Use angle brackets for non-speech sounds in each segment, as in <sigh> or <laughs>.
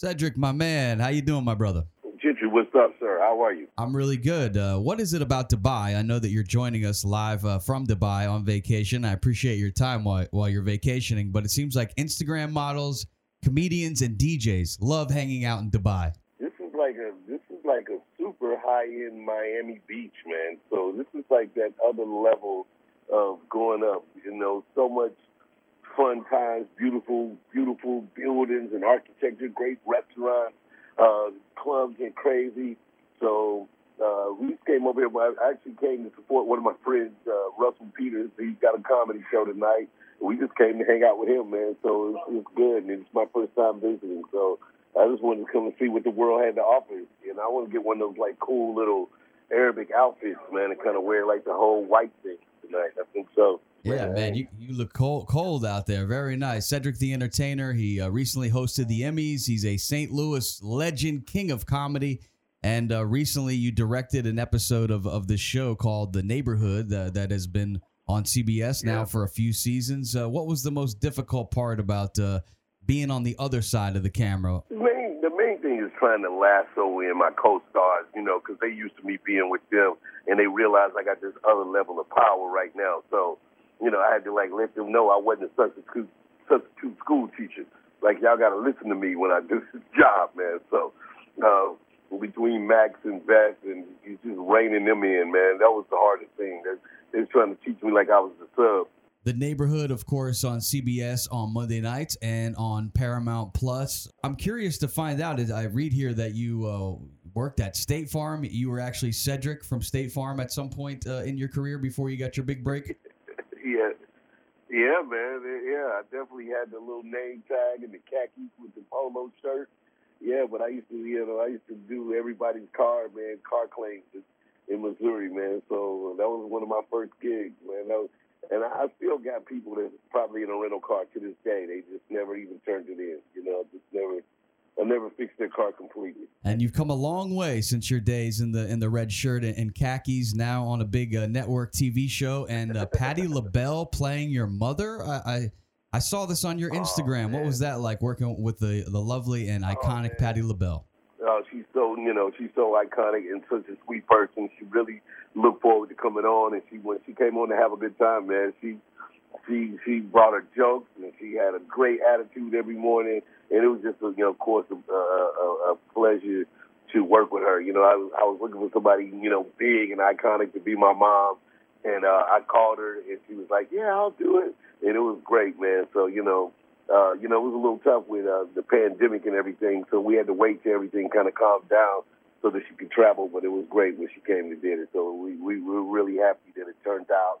Cedric, my man, how you doing, my brother? Gentry, what's up, sir? How are you? I'm really good. Uh, what is it about Dubai? I know that you're joining us live uh, from Dubai on vacation. I appreciate your time while, while you're vacationing, but it seems like Instagram models, comedians, and DJs love hanging out in Dubai. This is like a this is like a super high end Miami Beach, man. So this is like that other level of going up. You know, so much fun times, beautiful, beautiful buildings and architecture, great restaurants uh, clubs get crazy. So uh, we came over here. I actually came to support one of my friends, uh, Russell Peters. He's got a comedy show tonight. We just came to hang out with him, man. So it's, it's good, and it's my first time visiting. So I just wanted to come and see what the world had to offer. And I want to get one of those like cool little Arabic outfits, man, and kind of wear like the whole white thing tonight. I think so. Yeah, man, you, you look cold cold out there. Very nice. Cedric the Entertainer. He uh, recently hosted the Emmys. He's a St. Louis legend, king of comedy. And uh, recently, you directed an episode of, of this show called The Neighborhood uh, that has been on CBS now yeah. for a few seasons. Uh, what was the most difficult part about uh, being on the other side of the camera? The main, the main thing is trying to lasso in my co-stars, you know, because they used to me being with them, and they realize I got this other level of power right now. So you know, I had to like let them know I wasn't a substitute substitute school teacher. Like y'all got to listen to me when I do <laughs> this job, man. So uh, between Max and Beth and just reining them in, man. That was the hardest thing. They're, they're trying to teach me like I was a sub. The Neighborhood, of course, on CBS on Monday nights and on Paramount Plus. I'm curious to find out. I read here that you uh, worked at State Farm. You were actually Cedric from State Farm at some point uh, in your career before you got your big break. Yeah, man. Yeah, I definitely had the little name tag and the khakis with the polo shirt. Yeah, but I used to, you know, I used to do everybody's car, man, car claims in Missouri, man. So uh, that was one of my first gigs, man. That was, and I still got people that's probably in a rental car to this day. They just never even turned it in, you know, just never I never fixed their car completely. And you've come a long way since your days in the in the red shirt and, khakis. Now on a big uh, network TV show, and uh, Patti <laughs> LaBelle playing your mother. I, I, I saw this on your oh, Instagram. Oh, what was that like working with the the lovely and oh, iconic oh, Patti LaBelle? Oh, she's so you know she's so iconic and such a sweet person. She really looked forward to coming on, and she when she came on to have a good time, man. She she she brought her jokes and she had a great attitude every morning and it was just, a, you know, of course, a, a, a pleasure to work with her. You know, I was I was looking for somebody, you know, big and iconic to be my mom, and uh, I called her, and she was like, "Yeah, I'll do it," and it was great, man. So you know, uh, you know, it was a little tough with uh, the pandemic and everything, so we had to wait till everything kind of calmed down so that she could travel. But it was great when she came and did it. So we we were really happy that it turned out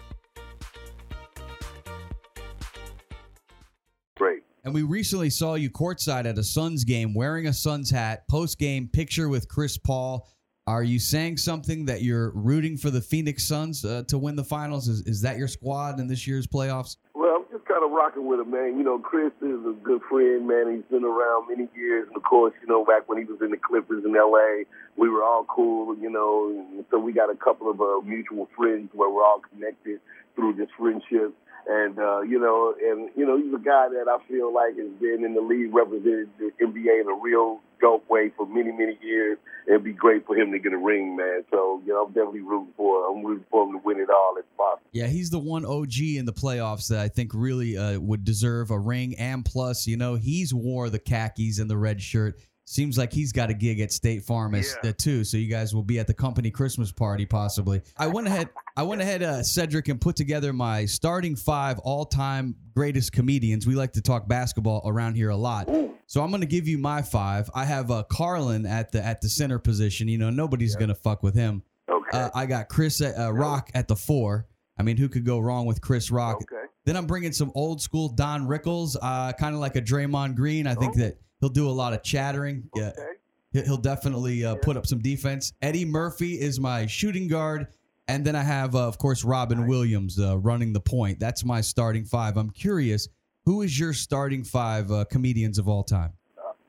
And we recently saw you courtside at a Suns game wearing a Suns hat, post game picture with Chris Paul. Are you saying something that you're rooting for the Phoenix Suns uh, to win the finals? Is, is that your squad in this year's playoffs? Well, I'm just kind of rocking with him, man. You know, Chris is a good friend, man. He's been around many years. And of course, you know, back when he was in the Clippers in LA, we were all cool, you know. So we got a couple of uh, mutual friends where we're all connected through this friendship. And uh, you know, and you know, he's a guy that I feel like has been in the league, represented the NBA in a real dope way for many, many years. It'd be great for him to get a ring, man. So you know, I'm definitely rooting for. Him. I'm rooting for him to win it all if possible. Yeah, he's the one OG in the playoffs that I think really uh, would deserve a ring and plus. You know, he's wore the khakis and the red shirt seems like he's got a gig at State Farm as Yeah. uh, too. So you guys will be at the company Christmas party possibly. I went ahead, I went ahead, uh, Cedric, and put together my starting five all-time greatest comedians. We like to talk basketball around here a lot. So I'm going to give you my five. I have uh, Carlin at the at the center position. You know, nobody's going to fuck with him. Okay. Uh, I got Chris uh, uh, Rock at the four. I mean, who could go wrong with Chris Rock? okay. Then I'm bringing some old school Don Rickles, uh, kind of like a Draymond Green. I think Oh. that he'll do a lot of chattering. Yeah, Okay. he- he'll definitely uh, put up some defense. Eddie Murphy is my shooting guard, and then I have, uh, of course, Robin Williams uh, running the point. That's my starting five. I'm curious, who is your starting five uh, comedians of all time?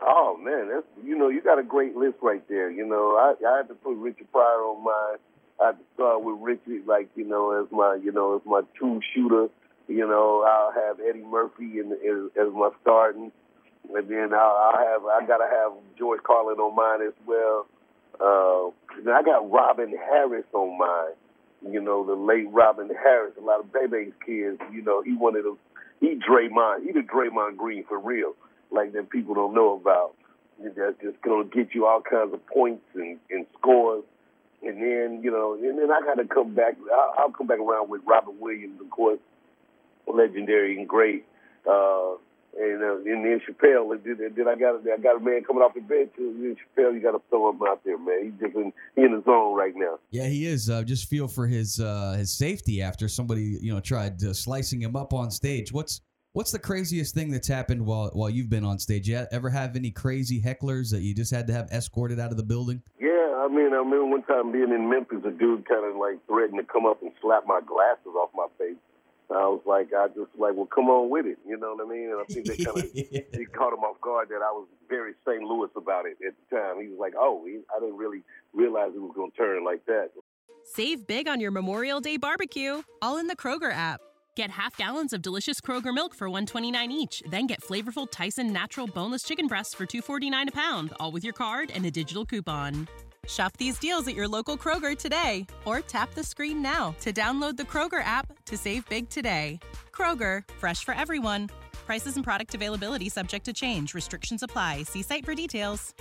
Oh man, that's you know you got a great list right there. You know I I had to put Richard Pryor on mine. I had to start with Richard, like you know as my you know as my true shooter. You know I'll have Eddie Murphy in, as, as my starting, and then I'll, I'll have I gotta have George Carlin on mine as well. Uh, then I got Robin Harris on mine. You know the late Robin Harris, a lot of Bebe's kids. You know he wanted to he Draymond, he the Draymond Green for real like that people don't know about. That's just gonna get you all kinds of points and, and scores. And then, you know, and then I gotta come back I'll, I'll come back around with Robert Williams, of course, legendary and great. Uh and, uh, and then Chappelle, then, then I got I got a man coming off the bench. Then Chappelle, you got to throw him out there, man. He's just in, he in the zone right now. Yeah, he is. Uh, just feel for his uh, his safety after somebody you know tried uh, slicing him up on stage. What's what's the craziest thing that's happened while while you've been on stage? You ever have any crazy hecklers that you just had to have escorted out of the building? Yeah, I mean, I remember one time being in Memphis, a dude kind of like threatened to come up and slap my glasses off my face. I was like, I just like, well, come on with it, you know what I mean? And I think they kind of it caught him off guard that I was very St. Louis about it at the time. He was like, oh, he, I didn't really realize it was going to turn like that. Save big on your Memorial Day barbecue, all in the Kroger app. Get half gallons of delicious Kroger milk for 129 each, then get flavorful Tyson natural boneless chicken breasts for 249 a pound, all with your card and a digital coupon. Shop these deals at your local Kroger today or tap the screen now to download the Kroger app to save big today. Kroger, fresh for everyone. Prices and product availability subject to change. Restrictions apply. See site for details.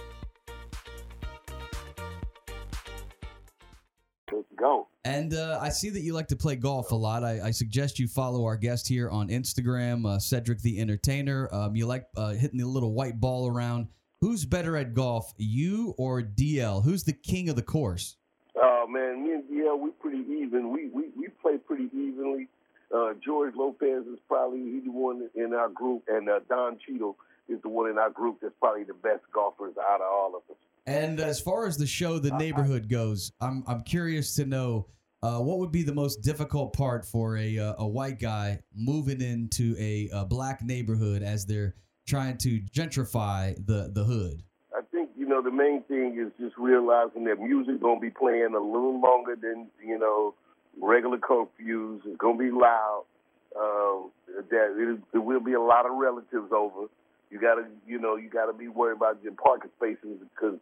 Let's go. And uh, I see that you like to play golf a lot. I, I suggest you follow our guest here on Instagram, uh, Cedric the Entertainer. Um, you like uh, hitting the little white ball around. Who's better at golf, you or DL? Who's the king of the course? Oh man, me and DL, we pretty even. We we we play pretty evenly. Uh, George Lopez is probably he's the one in our group, and uh, Don Cheadle is the one in our group that's probably the best golfers out of all of us. And as far as the show, The Neighborhood goes, I'm I'm curious to know uh, what would be the most difficult part for a uh, a white guy moving into a, a black neighborhood as they're trying to gentrify the the hood. I think you know the main thing is just realizing that music gonna be playing a little longer than you know regular curfews. It's gonna be loud. Um, that it, there will be a lot of relatives over. You gotta you know you gotta be worried about your parking spaces because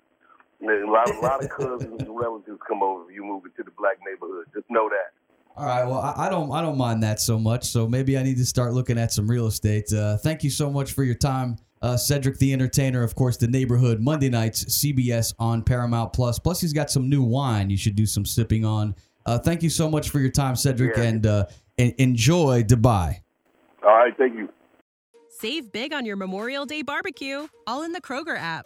a lot a lot of cousins and <laughs> relatives come over if you move into the black neighborhood. Just know that. All right. Well, I, I don't I don't mind that so much. So maybe I need to start looking at some real estate. Uh, thank you so much for your time, uh, Cedric the Entertainer. Of course, the neighborhood Monday nights CBS on Paramount Plus. Plus, he's got some new wine you should do some sipping on. Uh, thank you so much for your time, Cedric, Yeah. and uh, en- enjoy Dubai. All right, thank you. Save big on your Memorial Day barbecue, all in the Kroger app.